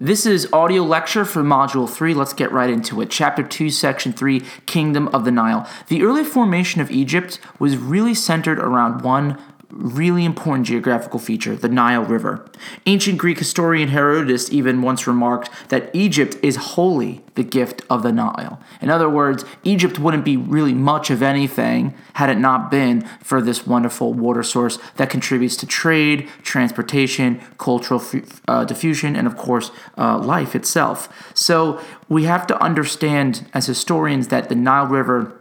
This is audio lecture for Module 3. Let's get right into it. Chapter 2, Section 3, Kingdom of the Nile. The early formation of Egypt was really centered around one really important geographical feature, the Nile River. Ancient Greek historian Herodotus even once remarked that Egypt is wholly the gift of the Nile. In other words, Egypt wouldn't be really much of anything had it not been for this wonderful water source that contributes to trade, transportation, cultural uh, diffusion, and of course, uh, life itself. So we have to understand as historians that the Nile River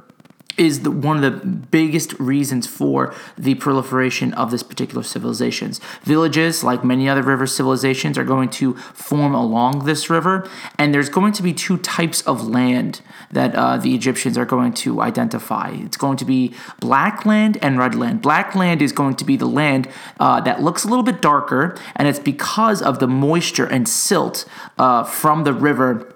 is the, one of the biggest reasons for the proliferation of this particular civilizations. Villages, like many other river civilizations, are going to form along this river, and there's going to be two types of land that uh, the Egyptians are going to identify. It's going to be black land and red land. Black land is going to be the land uh, that looks a little bit darker, and it's because of the moisture and silt uh, from the river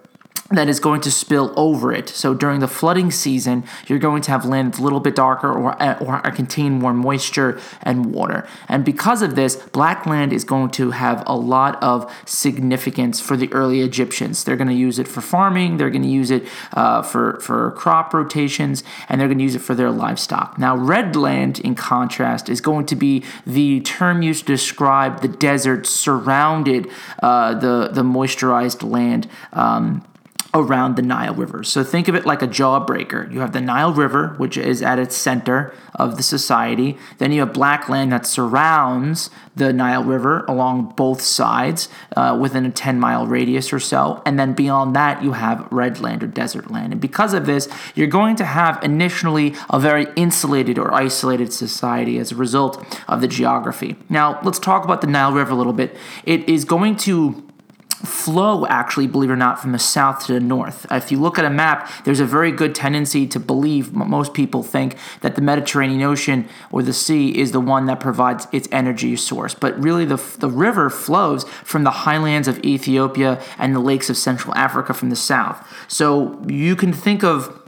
that is going to spill over it. So during the flooding season, you're going to have land that's a little bit darker or, or contain more moisture and water. And because of this, black land is going to have a lot of significance for the early Egyptians. They're going to use it for farming, they're going to use it uh, for, for crop rotations, and they're going to use it for their livestock. Now, red land, in contrast, is going to be the term used to describe the desert surrounded uh, the, the moisturized land. Um, around the Nile River. So think of it like a jawbreaker. You have the Nile River, which is at its center of the society. Then you have black land that surrounds the Nile River along both sides uh, within a 10 mile radius or so. And then beyond that, you have red land or desert land. And because of this, you're going to have initially a very insulated or isolated society as a result of the geography. Now, let's talk about the Nile River a little bit. It is going to flow, actually, believe it or not, from the south to the north. Uh, if you look at a map, there's a very good tendency to believe, most people think, that the Mediterranean Ocean or the sea is the one that provides its energy source. But really, the, the river flows from the highlands of Ethiopia and the lakes of Central Africa from the south. So you can think of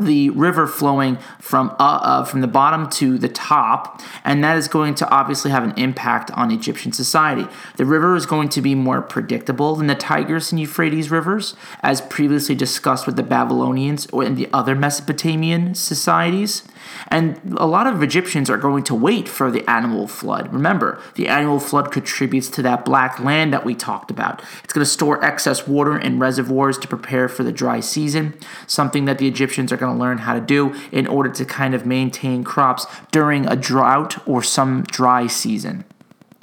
the river flowing from uh, uh, from the bottom to the top, and that is going to obviously have an impact on Egyptian society. The river is going to be more predictable than the Tigris and Euphrates rivers, as previously discussed with the Babylonians or in the other Mesopotamian societies. And a lot of Egyptians are going to wait for the annual flood. Remember, the annual flood contributes to that black land that we talked about. It's going to store excess water in reservoirs to prepare for the dry season, something that the Egyptians are going to learn how to do in order to kind of maintain crops during a drought or some dry season.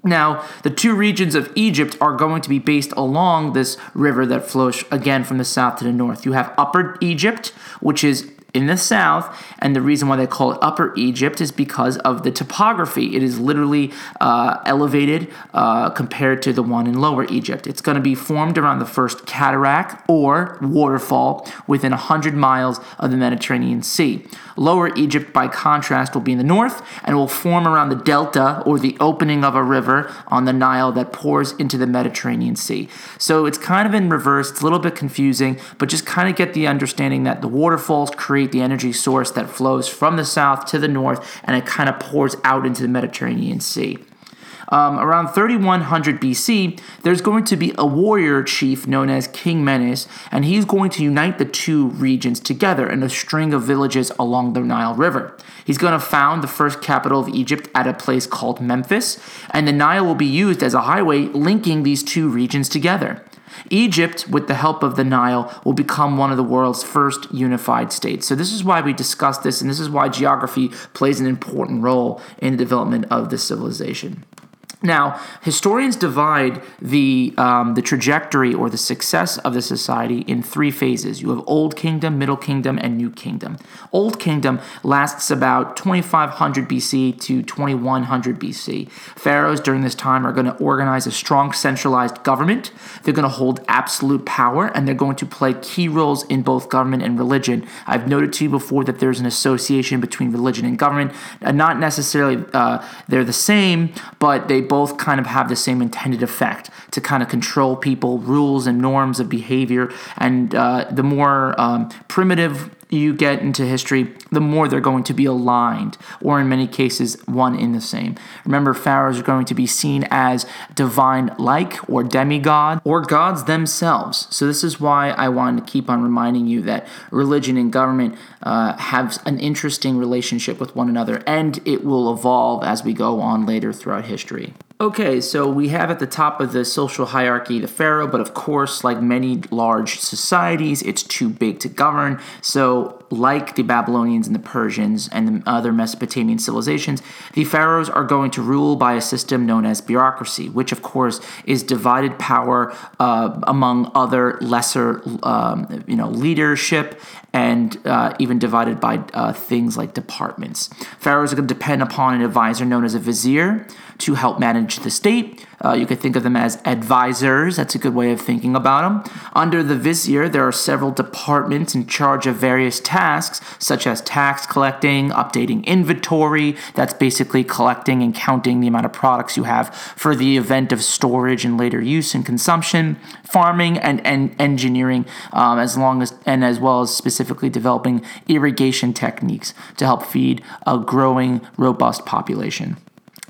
Now, the two regions of Egypt are going to be based along this river that flows again from the south to the north. You have Upper Egypt, which is in the south, and the reason why they call it Upper Egypt is because of the topography. It is literally uh, elevated uh, compared to the one in Lower Egypt. It's going to be formed around the first cataract or waterfall within 100 miles of the Mediterranean Sea. Lower Egypt, by contrast, will be in the north and will form around the delta or the opening of a river on the Nile that pours into the Mediterranean Sea. So it's kind of in reverse. It's a little bit confusing, but just kind of get the understanding that the waterfalls create the energy source that flows from the south to the north and it kind of pours out into the Mediterranean Sea. Um, around 3100 BC, there's going to be a warrior chief known as King Menes, and he's going to unite the two regions together in a string of villages along the Nile River. He's going to found the first capital of Egypt at a place called Memphis, and the Nile will be used as a highway linking these two regions together. Egypt, with the help of the Nile, will become one of the world's first unified states. So, this is why we discuss this, and this is why geography plays an important role in the development of this civilization. Now, historians divide the, um, the trajectory or the success of the society in three phases. You have Old Kingdom, Middle Kingdom, and New Kingdom. Old Kingdom lasts about 2500 BC to 2100 BC. Pharaohs during this time are going to organize a strong centralized government. They're going to hold absolute power, and they're going to play key roles in both government and religion. I've noted to you before that there's an association between religion and government. Not necessarily uh, they're the same, but they both kind of have the same intended effect to kind of control people, rules and norms of behavior. And uh, the more um, primitive you get into history, the more they're going to be aligned, or in many cases, one in the same. Remember, pharaohs are going to be seen as divine like or demigod or gods themselves. So, this is why I wanted to keep on reminding you that religion and government uh, have an interesting relationship with one another, and it will evolve as we go on later throughout history. Okay, so we have at the top of the social hierarchy the pharaoh, but of course, like many large societies, it's too big to govern. So, like the Babylonians and the Persians and the other Mesopotamian civilizations, the pharaohs are going to rule by a system known as bureaucracy, which of course is divided power uh, among other lesser, um, you know, leadership and uh, even divided by uh, things like departments. Pharaohs are going to depend upon an advisor known as a vizier to help manage the state. Uh, you could think of them as advisors. That's a good way of thinking about them. Under the vizier, there are several departments in charge of various tasks, such as tax collecting, updating inventory. That's basically collecting and counting the amount of products you have for the event of storage and later use and consumption. Farming and, and engineering, um, as long as and as well as specifically developing irrigation techniques to help feed a growing, robust population.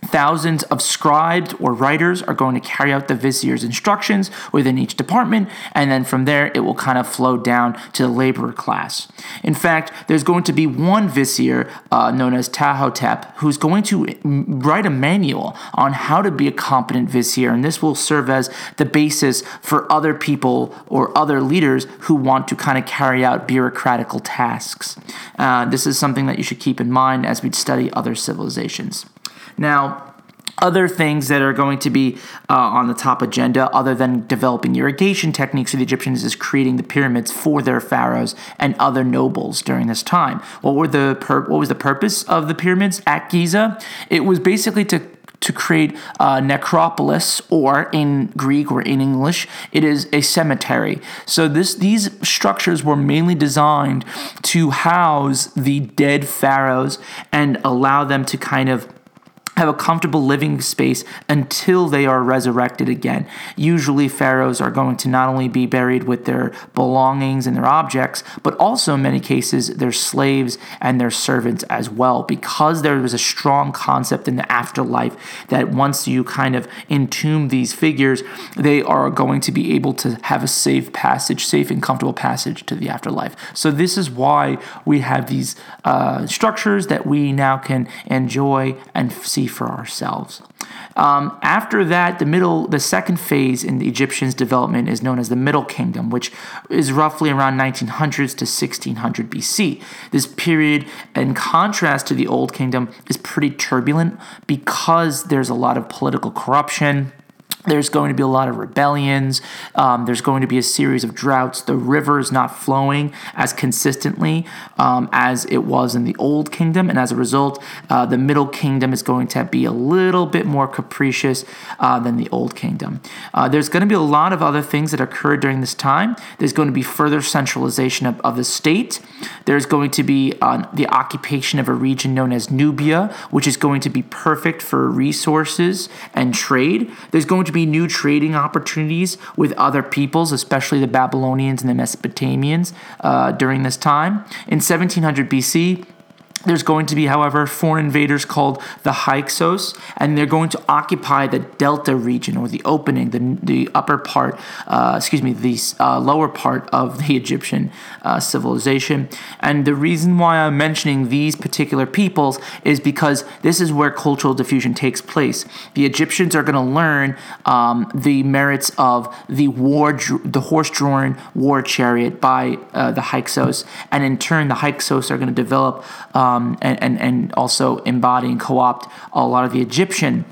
Thousands of scribes or writers are going to carry out the vizier's instructions within each department, and then from there it will kind of flow down to the laborer class. In fact, there's going to be one vizier uh, known as Ptahhotep who's going to write a manual on how to be a competent vizier, and this will serve as the basis for other people or other leaders who want to kind of carry out bureaucratical tasks. Uh, this is something that you should keep in mind as we study other civilizations. Now, other things that are going to be uh, on the top agenda, other than developing irrigation techniques for the Egyptians, is creating the pyramids for their pharaohs and other nobles during this time. What were the pur- what was the purpose of the pyramids at Giza? It was basically to to create a necropolis, or in Greek or in English, it is a cemetery. So this these structures were mainly designed to house the dead pharaohs and allow them to kind of have a comfortable living space until they are resurrected again. Usually, pharaohs are going to not only be buried with their belongings and their objects, but also in many cases their slaves and their servants as well, because there was a strong concept in the afterlife that once you kind of entomb these figures, they are going to be able to have a safe passage, safe and comfortable passage to the afterlife. So, this is why we have these uh, structures that we now can enjoy and see for ourselves. Um, after that, the middle, the second phase in the Egyptians' development is known as the Middle Kingdom, which is roughly around 1900s to 1600 BC. This period, in contrast to the Old Kingdom, is pretty turbulent because there's a lot of political corruption there's going to be a lot of rebellions. Um, there's going to be a series of droughts. The river is not flowing as consistently um, as it was in the Old Kingdom. And as a result, uh, the Middle Kingdom is going to be a little bit more capricious uh, than the Old Kingdom. Uh, there's going to be a lot of other things that occur during this time. There's going to be further centralization of, of the state. There's going to be uh, the occupation of a region known as Nubia, which is going to be perfect for resources and trade. There's going to be new trading opportunities with other peoples, especially the Babylonians and the Mesopotamians uh, during this time. In 1700 BC, there's going to be, however, foreign invaders called the Hyksos, and they're going to occupy the delta region or the opening, the, the upper part, uh, excuse me, the uh, lower part of the Egyptian uh, civilization. And the reason why I'm mentioning these particular peoples is because this is where cultural diffusion takes place. The Egyptians are going to learn um, the merits of the war, the horse-drawn war chariot by uh, the Hyksos, and in turn, the Hyksos are going to develop. Um, um, and, and, and also embody and co opt a lot of the Egyptian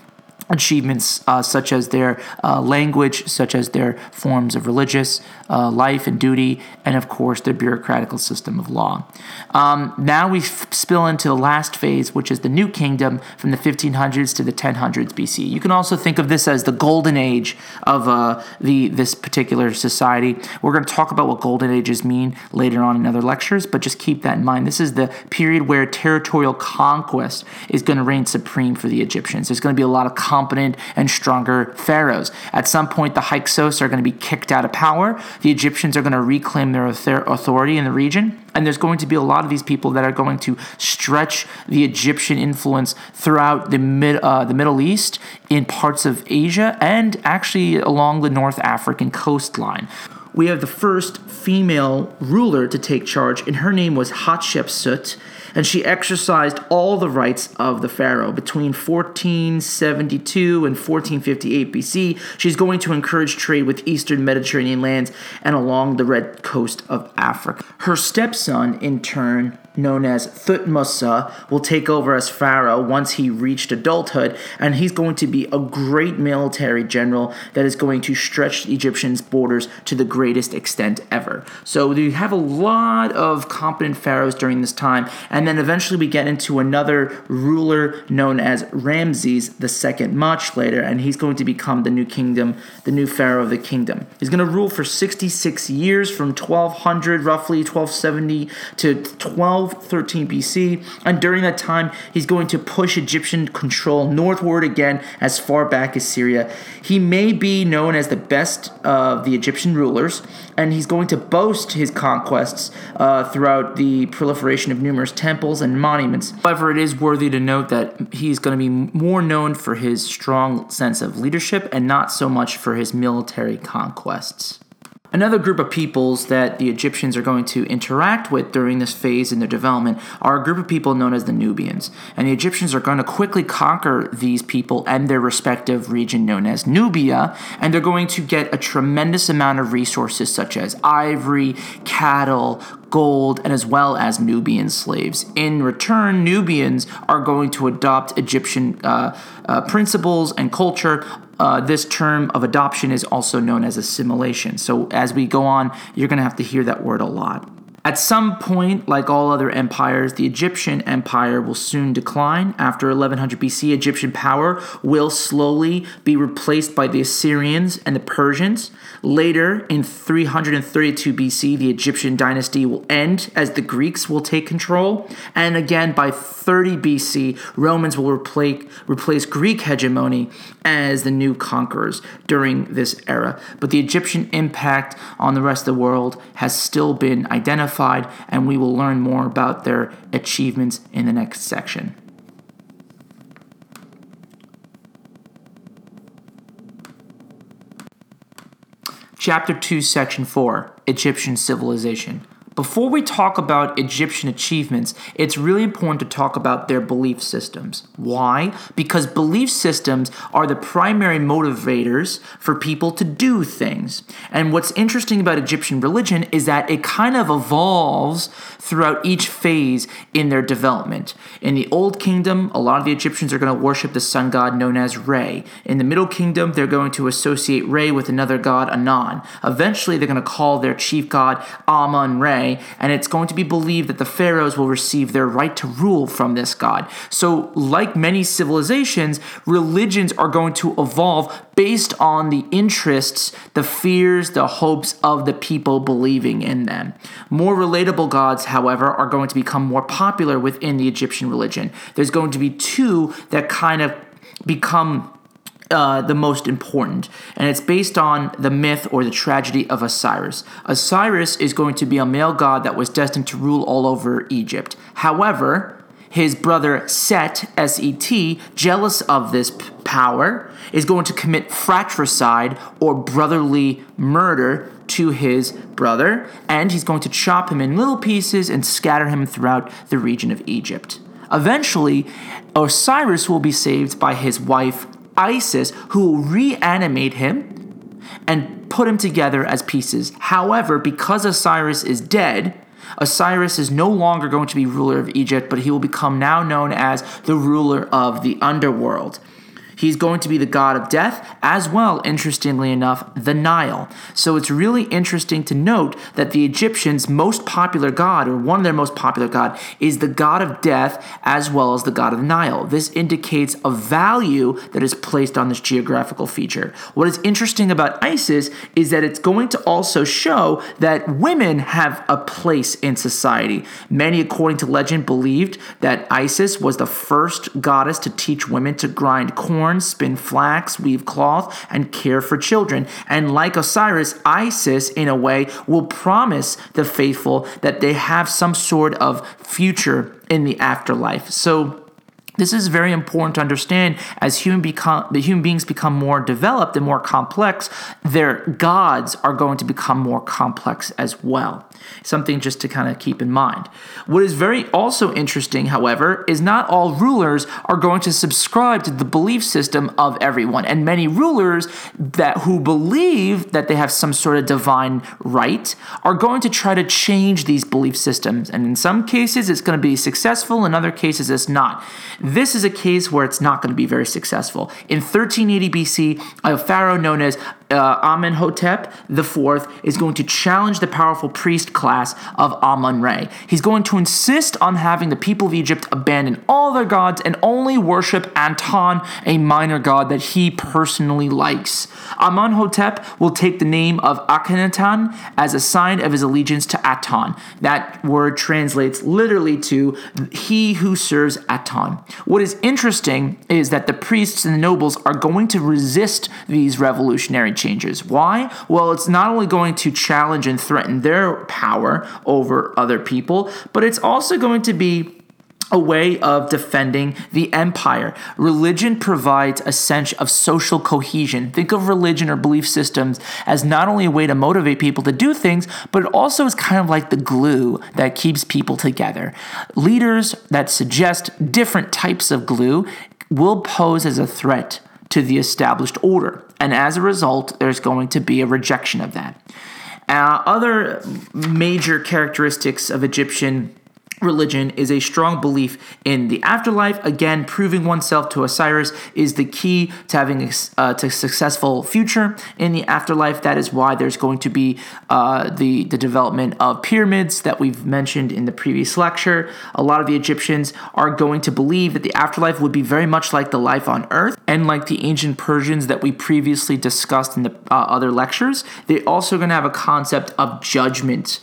achievements uh, such as their uh, language, such as their forms of religious uh, life and duty, and of course their bureaucratical system of law. Um, now we f- spill into the last phase, which is the New Kingdom from the 1500s to the 1000s BC. You can also think of this as the golden age of uh, the this particular society. We're going to talk about what golden ages mean later on in other lectures, but just keep that in mind. This is the period where territorial conquest is going to reign supreme for the Egyptians. There's going to be a lot of competent and stronger pharaohs. At some point, the Hyksos are going to be kicked out of power. The Egyptians are going to reclaim their authority in the region. And there's going to be a lot of these people that are going to stretch the Egyptian influence throughout the mid, uh, the Middle East, in parts of Asia, and actually along the North African coastline we have the first female ruler to take charge, and her name was Hatshepsut and she exercised all the rights of the pharaoh. Between 1472 and 1458 BC, she's going to encourage trade with eastern Mediterranean lands and along the red coast of Africa. Her stepson, in turn, known as Thutmose, will take over as pharaoh once he reached adulthood, and he's going to be a great military general that is going to stretch Egyptians' borders to the greatest extent ever. So you have a lot of competent pharaohs during this time, and then eventually we get into another ruler known as Ramses II much later, and he's going to become the new kingdom, the new pharaoh of the kingdom. He's going to rule for 66 years from 1200 roughly 1270 to 12 1213 BC, and during that time, he's going to push Egyptian control northward again as far back as Syria. He may be known as the best of the Egyptian rulers, and he's going to boast his conquests uh, throughout the proliferation of numerous temples and monuments. However, it is worthy to note that he's going to be more known for his strong sense of leadership and not so much for his military conquests. Another group of peoples that the Egyptians are going to interact with during this phase in their development are a group of people known as the Nubians. And the Egyptians are going to quickly conquer these people and their respective region known as Nubia, and they're going to get a tremendous amount of resources such as ivory, cattle, gold, and as well as Nubian slaves. In return, Nubians are going to adopt Egyptian uh, uh, principles and culture, uh, this term of adoption is also known as assimilation. So as we go on, you're going to have to hear that word a lot. At some point, like all other empires, the Egyptian empire will soon decline. After 1100 BC, Egyptian power will slowly be replaced by the Assyrians and the Persians. Later, in 332 BC, the Egyptian dynasty will end as the Greeks will take control. And again, by 30 BC, Romans will replace, replace Greek hegemony as the new conquerors during this era. But the Egyptian impact on the rest of the world has still been identified, and we will learn more about their achievements in the next section. Chapter 2, Section 4 Egyptian Civilization. Before we talk about Egyptian achievements, it's really important to talk about their belief systems. Why? Because belief systems are the primary motivators for people to do things. And what's interesting about Egyptian religion is that it kind of evolves throughout each phase in their development. In the Old Kingdom, a lot of the Egyptians are going to worship the sun god known as Re. In the Middle Kingdom, they're going to associate Re with another god, Amun. Eventually, they're going to call their chief god Amun Re and it's going to be believed that the pharaohs will receive their right to rule from this god. So, like many civilizations, religions are going to evolve based on the interests, the fears, the hopes of the people believing in them. More relatable gods, however, are going to become more popular within the Egyptian religion. There's going to be two that kind of become uh, the most important, and it's based on the myth or the tragedy of Osiris. Osiris is going to be a male god that was destined to rule all over Egypt. However, his brother Set, S E T, jealous of this p- power, is going to commit fratricide or brotherly murder to his brother, and he's going to chop him in little pieces and scatter him throughout the region of Egypt. Eventually, Osiris will be saved by his wife Isis, who will reanimate him and put him together as pieces. However, because Osiris is dead, Osiris is no longer going to be ruler of Egypt, but he will become now known as the ruler of the underworld. He's going to be the god of death, as well, interestingly enough, the Nile. So it's really interesting to note that the Egyptians' most popular god, or one of their most popular god, is the god of death as well as the god of the Nile. This indicates a value that is placed on this geographical feature. What is interesting about Isis is that it's going to also show that women have a place in society. Many, according to legend, believed that Isis was the first goddess to teach women to grind corn spin flax, weave cloth, and care for children. And like Osiris, Isis, in a way, will promise the faithful that they have some sort of future in the afterlife. So, this is very important to understand as human become the human beings become more developed and more complex, their gods are going to become more complex as well. Something just to kind of keep in mind. What is very also interesting, however, is not all rulers are going to subscribe to the belief system of everyone. And many rulers that who believe that they have some sort of divine right are going to try to change these belief systems. And in some cases it's going to be successful, in other cases it's not. This is a case where it's not going to be very successful. In 1380 BC, a pharaoh known as uh, Amenhotep IV is going to challenge the powerful priest class of Amun Re. He's going to insist on having the people of Egypt abandon all their gods and only worship Aton, a minor god that he personally likes. Amenhotep will take the name of Akhenaten as a sign of his allegiance to Aton. That word translates literally to he who serves Aton. What is interesting is that the priests and the nobles are going to resist these revolutionary changes. Why? Well, it's not only going to challenge and threaten their power over other people, but it's also going to be a way of defending the empire. Religion provides a sense of social cohesion. Think of religion or belief systems as not only a way to motivate people to do things, but it also is kind of like the glue that keeps people together. Leaders that suggest different types of glue will pose as a threat to the established order. And as a result, there's going to be a rejection of that. Uh, other major characteristics of Egyptian religion is a strong belief in the afterlife. Again, proving oneself to Osiris is the key to having a uh, to successful future in the afterlife. That is why there's going to be uh, the the development of pyramids that we've mentioned in the previous lecture. A lot of the Egyptians are going to believe that the afterlife would be very much like the life on Earth, and like the ancient Persians that we previously discussed in the uh, other lectures. They're also going to have a concept of judgment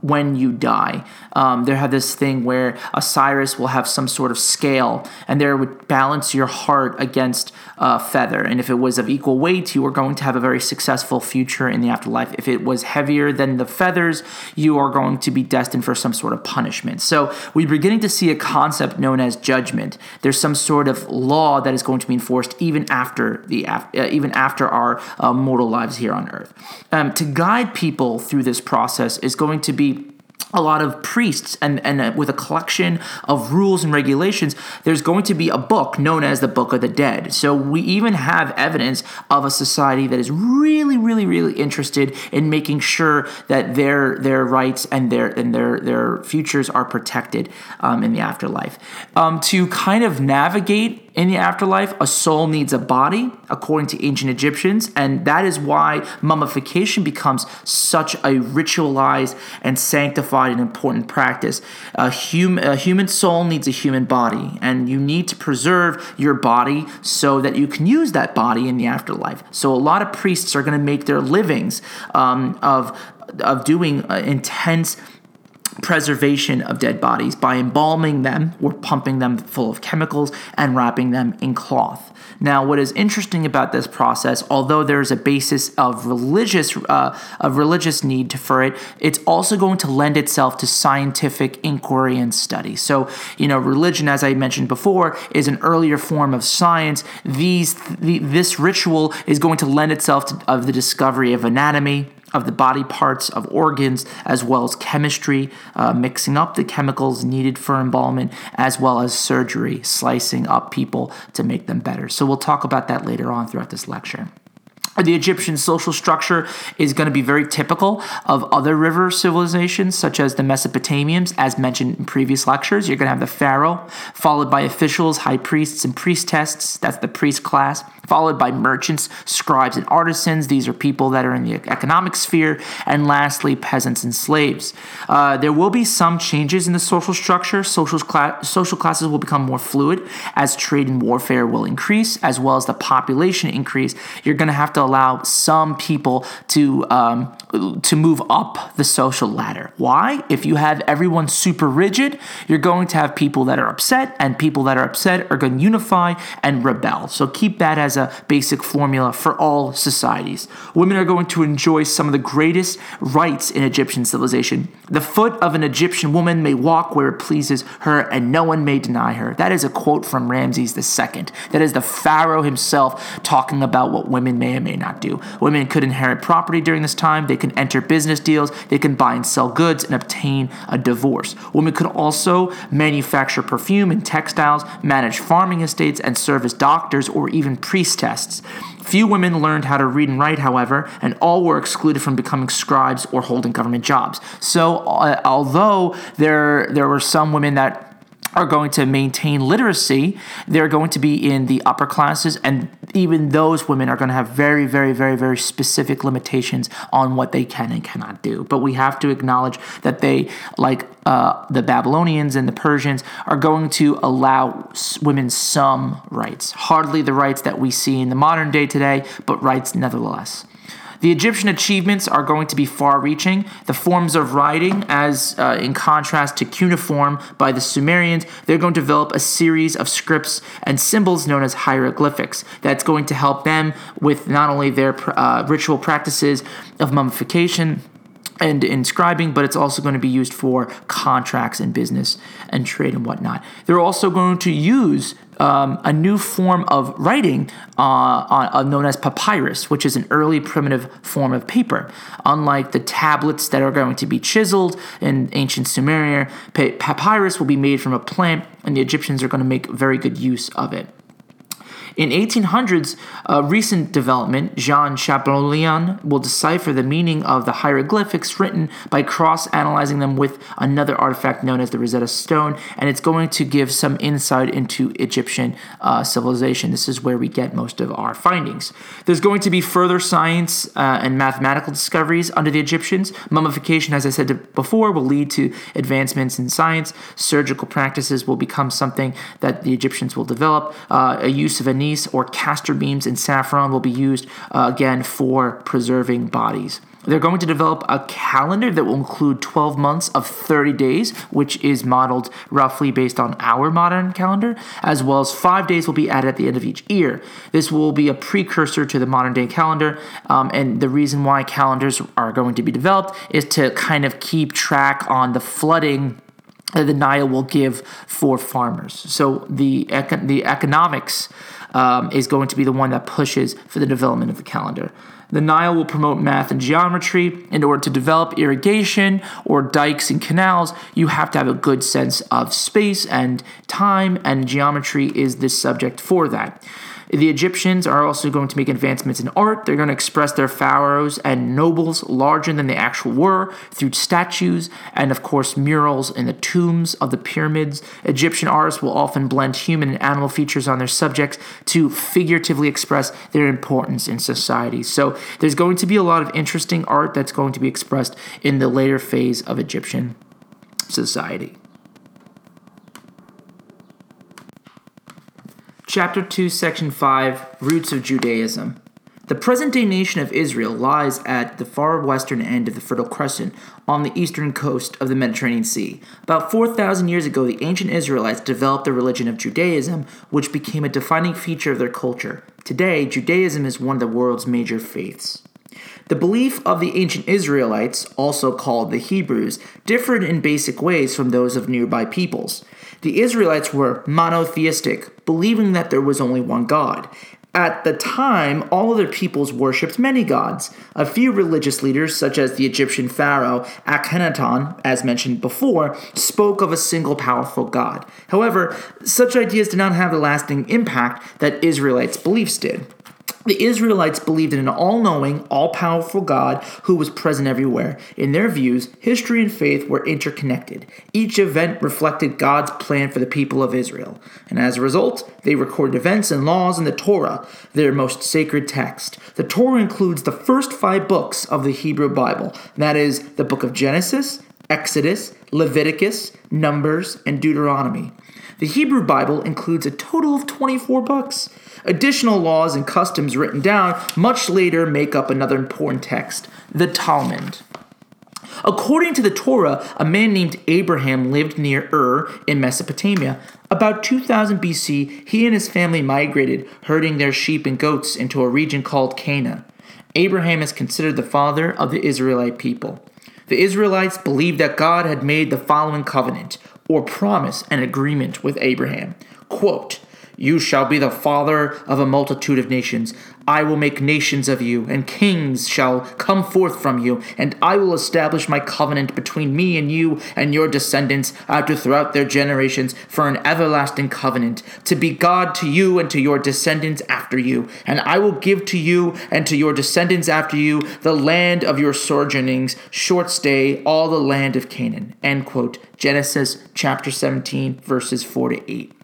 when you die. Um, they have this thing where Osiris will have some sort of scale, and there would balance your heart against a feather. And if it was of equal weight, you were going to have a very successful future in the afterlife. If it was heavier than the feathers, you are going to be destined for some sort of punishment. So we're beginning to see a concept known as judgment. There's some sort of law that is going to be enforced even after the uh, even after our uh, mortal lives here on Earth. Um, to guide people through this process is going to be a lot of priests and, and uh, with a collection of rules and regulations there's going to be a book known as the book of the dead. So we even have evidence of a society that is really really really interested in making sure that their their rights and their and their their futures are protected um, in the afterlife. Um, to kind of navigate in the afterlife, a soul needs a body, according to ancient Egyptians, and that is why mummification becomes such a ritualized and sanctified and important practice. A, hum- a human soul needs a human body, and you need to preserve your body so that you can use that body in the afterlife. So, a lot of priests are going to make their livings um, of of doing uh, intense preservation of dead bodies by embalming them or pumping them full of chemicals and wrapping them in cloth. Now, what is interesting about this process, although there's a basis of religious uh, of religious need for it, it's also going to lend itself to scientific inquiry and study. So, you know, religion, as I mentioned before, is an earlier form of science. These the, this ritual is going to lend itself to of the discovery of anatomy, of the body parts, of organs, as well as chemistry, uh, mixing up the chemicals needed for embalmment, as well as surgery, slicing up people to make them better. So we'll talk about that later on throughout this lecture. The Egyptian social structure is going to be very typical of other river civilizations, such as the Mesopotamians, as mentioned in previous lectures. You're going to have the pharaoh, followed by officials, high priests, and priestesses. That's the priest class, followed by merchants, scribes, and artisans. These are people that are in the economic sphere. And lastly, peasants and slaves. Uh, there will be some changes in the social structure. Social, cla- social classes will become more fluid as trade and warfare will increase, as well as the population increase. You're going to have to allow some people to um, to move up the social ladder. Why? If you have everyone super rigid, you're going to have people that are upset, and people that are upset are going to unify and rebel. So keep that as a basic formula for all societies. Women are going to enjoy some of the greatest rights in Egyptian civilization. The foot of an Egyptian woman may walk where it pleases her, and no one may deny her. That is a quote from Ramses II. That is the pharaoh himself talking about what women may or may not do. Women could inherit property during this time. They can enter business deals, they can buy and sell goods and obtain a divorce. Women could also manufacture perfume and textiles, manage farming estates, and serve as doctors or even priestesses. Few women learned how to read and write, however, and all were excluded from becoming scribes or holding government jobs. So, uh, although there there were some women that are going to maintain literacy, they're going to be in the upper classes, and even those women are going to have very, very, very, very specific limitations on what they can and cannot do. But we have to acknowledge that they, like uh, the Babylonians and the Persians, are going to allow women some rights. Hardly the rights that we see in the modern day today, but rights nevertheless. The Egyptian achievements are going to be far reaching. The forms of writing, as uh, in contrast to cuneiform by the Sumerians, they're going to develop a series of scripts and symbols known as hieroglyphics that's going to help them with not only their uh, ritual practices of mummification and inscribing, but it's also going to be used for contracts and business and trade and whatnot. They're also going to use um, a new form of writing uh, uh, known as papyrus, which is an early primitive form of paper. Unlike the tablets that are going to be chiseled in ancient Sumeria, papyrus will be made from a plant, and the Egyptians are going to make very good use of it. In 1800s, a recent development, Jean Champollion will decipher the meaning of the hieroglyphics written by cross-analyzing them with another artifact known as the Rosetta Stone, and it's going to give some insight into Egyptian uh, civilization. This is where we get most of our findings. There's going to be further science uh, and mathematical discoveries under the Egyptians. Mummification, as I said before, will lead to advancements in science. Surgical practices will become something that the Egyptians will develop. Uh, a use of a anise or castor beans and saffron will be used uh, again for preserving bodies. They're going to develop a calendar that will include 12 months of 30 days, which is modeled roughly based on our modern calendar, as well as five days will be added at the end of each year. This will be a precursor to the modern day calendar, um, and the reason why calendars are going to be developed is to kind of keep track on the flooding that the Nile will give for farmers. So the, the economics um, is going to be the one that pushes for the development of the calendar. The Nile will promote math and geometry. In order to develop irrigation or dikes and canals, you have to have a good sense of space and time, and geometry is the subject for that. The Egyptians are also going to make advancements in art. They're going to express their pharaohs and nobles larger than they actually were through statues and, of course, murals in the tombs of the pyramids. Egyptian artists will often blend human and animal features on their subjects to figuratively express their importance in society. So there's going to be a lot of interesting art that's going to be expressed in the later phase of Egyptian society. Chapter 2, Section 5 Roots of Judaism. The present day nation of Israel lies at the far western end of the Fertile Crescent on the eastern coast of the Mediterranean Sea. About 4,000 years ago, the ancient Israelites developed the religion of Judaism, which became a defining feature of their culture. Today, Judaism is one of the world's major faiths. The belief of the ancient Israelites, also called the Hebrews, differed in basic ways from those of nearby peoples. The Israelites were monotheistic, believing that there was only one God. At the time, all other peoples worshipped many gods. A few religious leaders, such as the Egyptian pharaoh Akhenaton, as mentioned before, spoke of a single powerful god. However, such ideas did not have the lasting impact that Israelites' beliefs did. The Israelites believed in an all knowing, all powerful God who was present everywhere. In their views, history and faith were interconnected. Each event reflected God's plan for the people of Israel. And as a result, they recorded events and laws in the Torah, their most sacred text. The Torah includes the first five books of the Hebrew Bible that is, the book of Genesis, Exodus, Leviticus, Numbers, and Deuteronomy. The Hebrew Bible includes a total of 24 books. Additional laws and customs written down much later make up another important text, the Talmud. According to the Torah, a man named Abraham lived near Ur in Mesopotamia. About 2000 BC, he and his family migrated, herding their sheep and goats into a region called Canaan. Abraham is considered the father of the Israelite people. The Israelites believed that God had made the following covenant or promise and agreement with Abraham. Quote, you shall be the father of a multitude of nations. I will make nations of you, and kings shall come forth from you, and I will establish my covenant between me and you and your descendants after throughout their generations for an everlasting covenant, to be God to you and to your descendants after you. And I will give to you and to your descendants after you the land of your sojournings, short stay, all the land of Canaan. End quote. Genesis chapter 17, verses 4 to 8.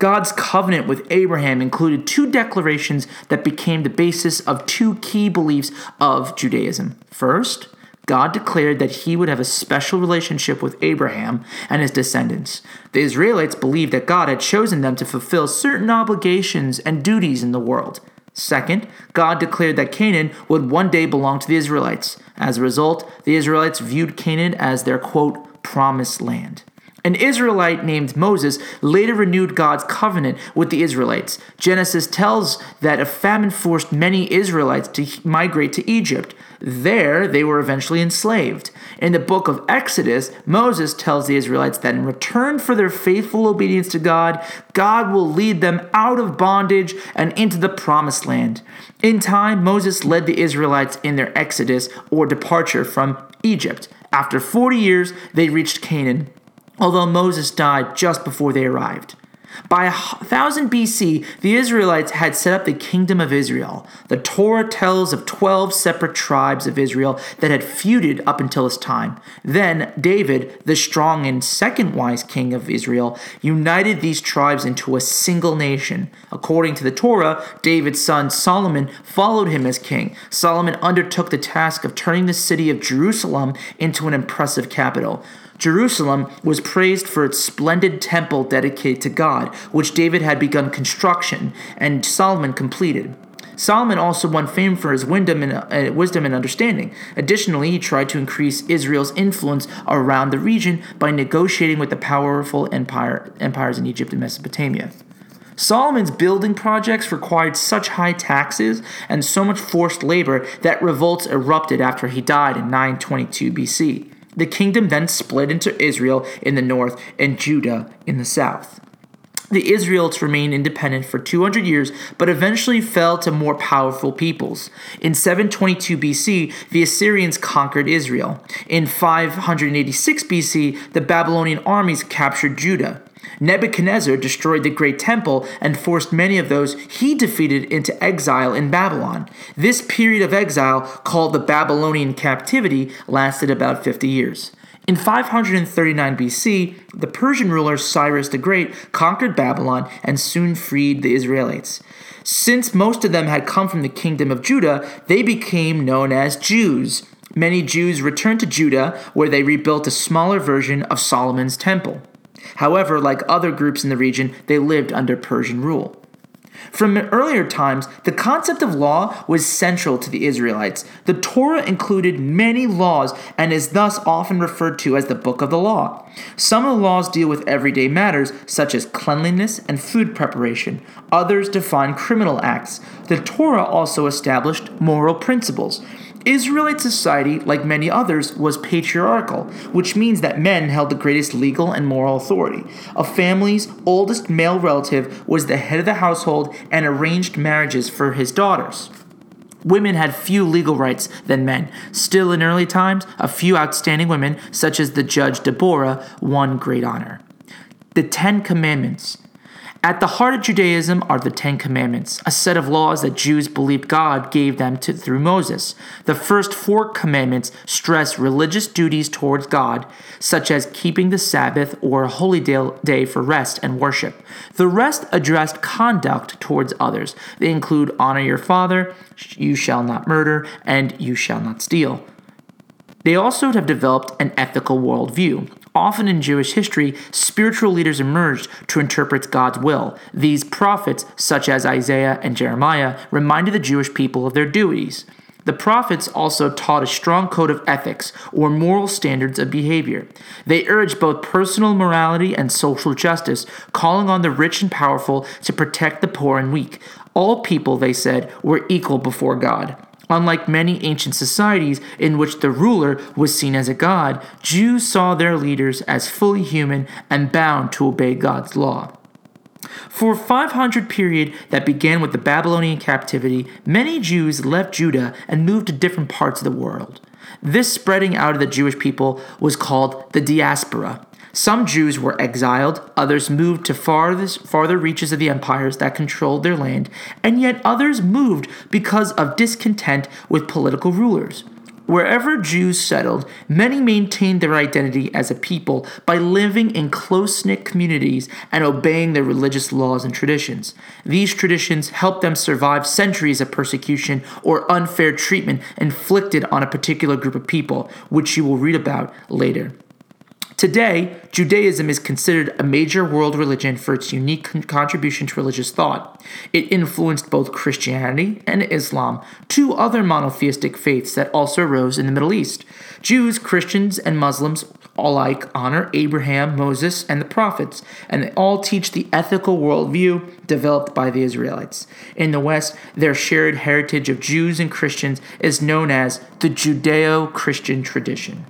God's covenant with Abraham included two declarations that became the basis of two key beliefs of Judaism. First, God declared that he would have a special relationship with Abraham and his descendants. The Israelites believed that God had chosen them to fulfill certain obligations and duties in the world. Second, God declared that Canaan would one day belong to the Israelites. As a result, the Israelites viewed Canaan as their quote, promised land. An Israelite named Moses later renewed God's covenant with the Israelites. Genesis tells that a famine forced many Israelites to migrate to Egypt. There, they were eventually enslaved. In the book of Exodus, Moses tells the Israelites that in return for their faithful obedience to God, God will lead them out of bondage and into the promised land. In time, Moses led the Israelites in their exodus or departure from Egypt. After 40 years, they reached Canaan although Moses died just before they arrived. By 1000 BC, the Israelites had set up the kingdom of Israel. The Torah tells of 12 separate tribes of Israel that had feuded up until this time. Then David, the strong and second wise king of Israel, united these tribes into a single nation. According to the Torah, David's son Solomon followed him as king. Solomon undertook the task of turning the city of Jerusalem into an impressive capital. Jerusalem was praised for its splendid temple dedicated to God, which David had begun construction and Solomon completed. Solomon also won fame for his wisdom and, uh, wisdom and understanding. Additionally, he tried to increase Israel's influence around the region by negotiating with the powerful empire, empires in Egypt and Mesopotamia. Solomon's building projects required such high taxes and so much forced labor that revolts erupted after he died in 922 BC. The kingdom then split into Israel in the north and Judah in the south. The Israelites remained independent for 200 years, but eventually fell to more powerful peoples. In 722 BC, the Assyrians conquered Israel. In 586 BC, the Babylonian armies captured Judah. Nebuchadnezzar destroyed the great temple and forced many of those he defeated into exile in Babylon. This period of exile, called the Babylonian captivity, lasted about 50 years. In 539 BC, the Persian ruler Cyrus the Great conquered Babylon and soon freed the Israelites. Since most of them had come from the kingdom of Judah, they became known as Jews. Many Jews returned to Judah, where they rebuilt a smaller version of Solomon's temple. However, like other groups in the region, they lived under Persian rule. From earlier times, the concept of law was central to the Israelites. The Torah included many laws and is thus often referred to as the book of the law. Some of the laws deal with everyday matters, such as cleanliness and food preparation. Others define criminal acts. The Torah also established moral principles. Israelite society, like many others, was patriarchal, which means that men held the greatest legal and moral authority. A family's oldest male relative was the head of the household and arranged marriages for his daughters. Women had few legal rights than men. Still, in early times, a few outstanding women, such as the judge Deborah, won great honor. The Ten Commandments at the heart of Judaism are the Ten Commandments, a set of laws that Jews believed God gave them to, through Moses. The first four commandments stress religious duties towards God, such as keeping the Sabbath or a holy day for rest and worship. The rest addressed conduct towards others. They include honor your father, you shall not murder, and you shall not steal. They also have developed an ethical worldview. Often in Jewish history, spiritual leaders emerged to interpret God's will. These prophets, such as Isaiah and Jeremiah, reminded the Jewish people of their duties. The prophets also taught a strong code of ethics or moral standards of behavior. They urged both personal morality and social justice, calling on the rich and powerful to protect the poor and weak. All people, they said, were equal before God. Unlike many ancient societies in which the ruler was seen as a god, Jews saw their leaders as fully human and bound to obey God's law. For a 500 period that began with the Babylonian captivity, many Jews left Judah and moved to different parts of the world. This spreading out of the Jewish people was called the diaspora. Some Jews were exiled, others moved to farthest, farther reaches of the empires that controlled their land, and yet others moved because of discontent with political rulers. Wherever Jews settled, many maintained their identity as a people by living in close knit communities and obeying their religious laws and traditions. These traditions helped them survive centuries of persecution or unfair treatment inflicted on a particular group of people, which you will read about later. Today, Judaism is considered a major world religion for its unique con- contribution to religious thought. It influenced both Christianity and Islam, two other monotheistic faiths that also arose in the Middle East. Jews, Christians, and Muslims alike honor Abraham, Moses, and the prophets, and they all teach the ethical worldview developed by the Israelites. In the West, their shared heritage of Jews and Christians is known as the Judeo Christian tradition.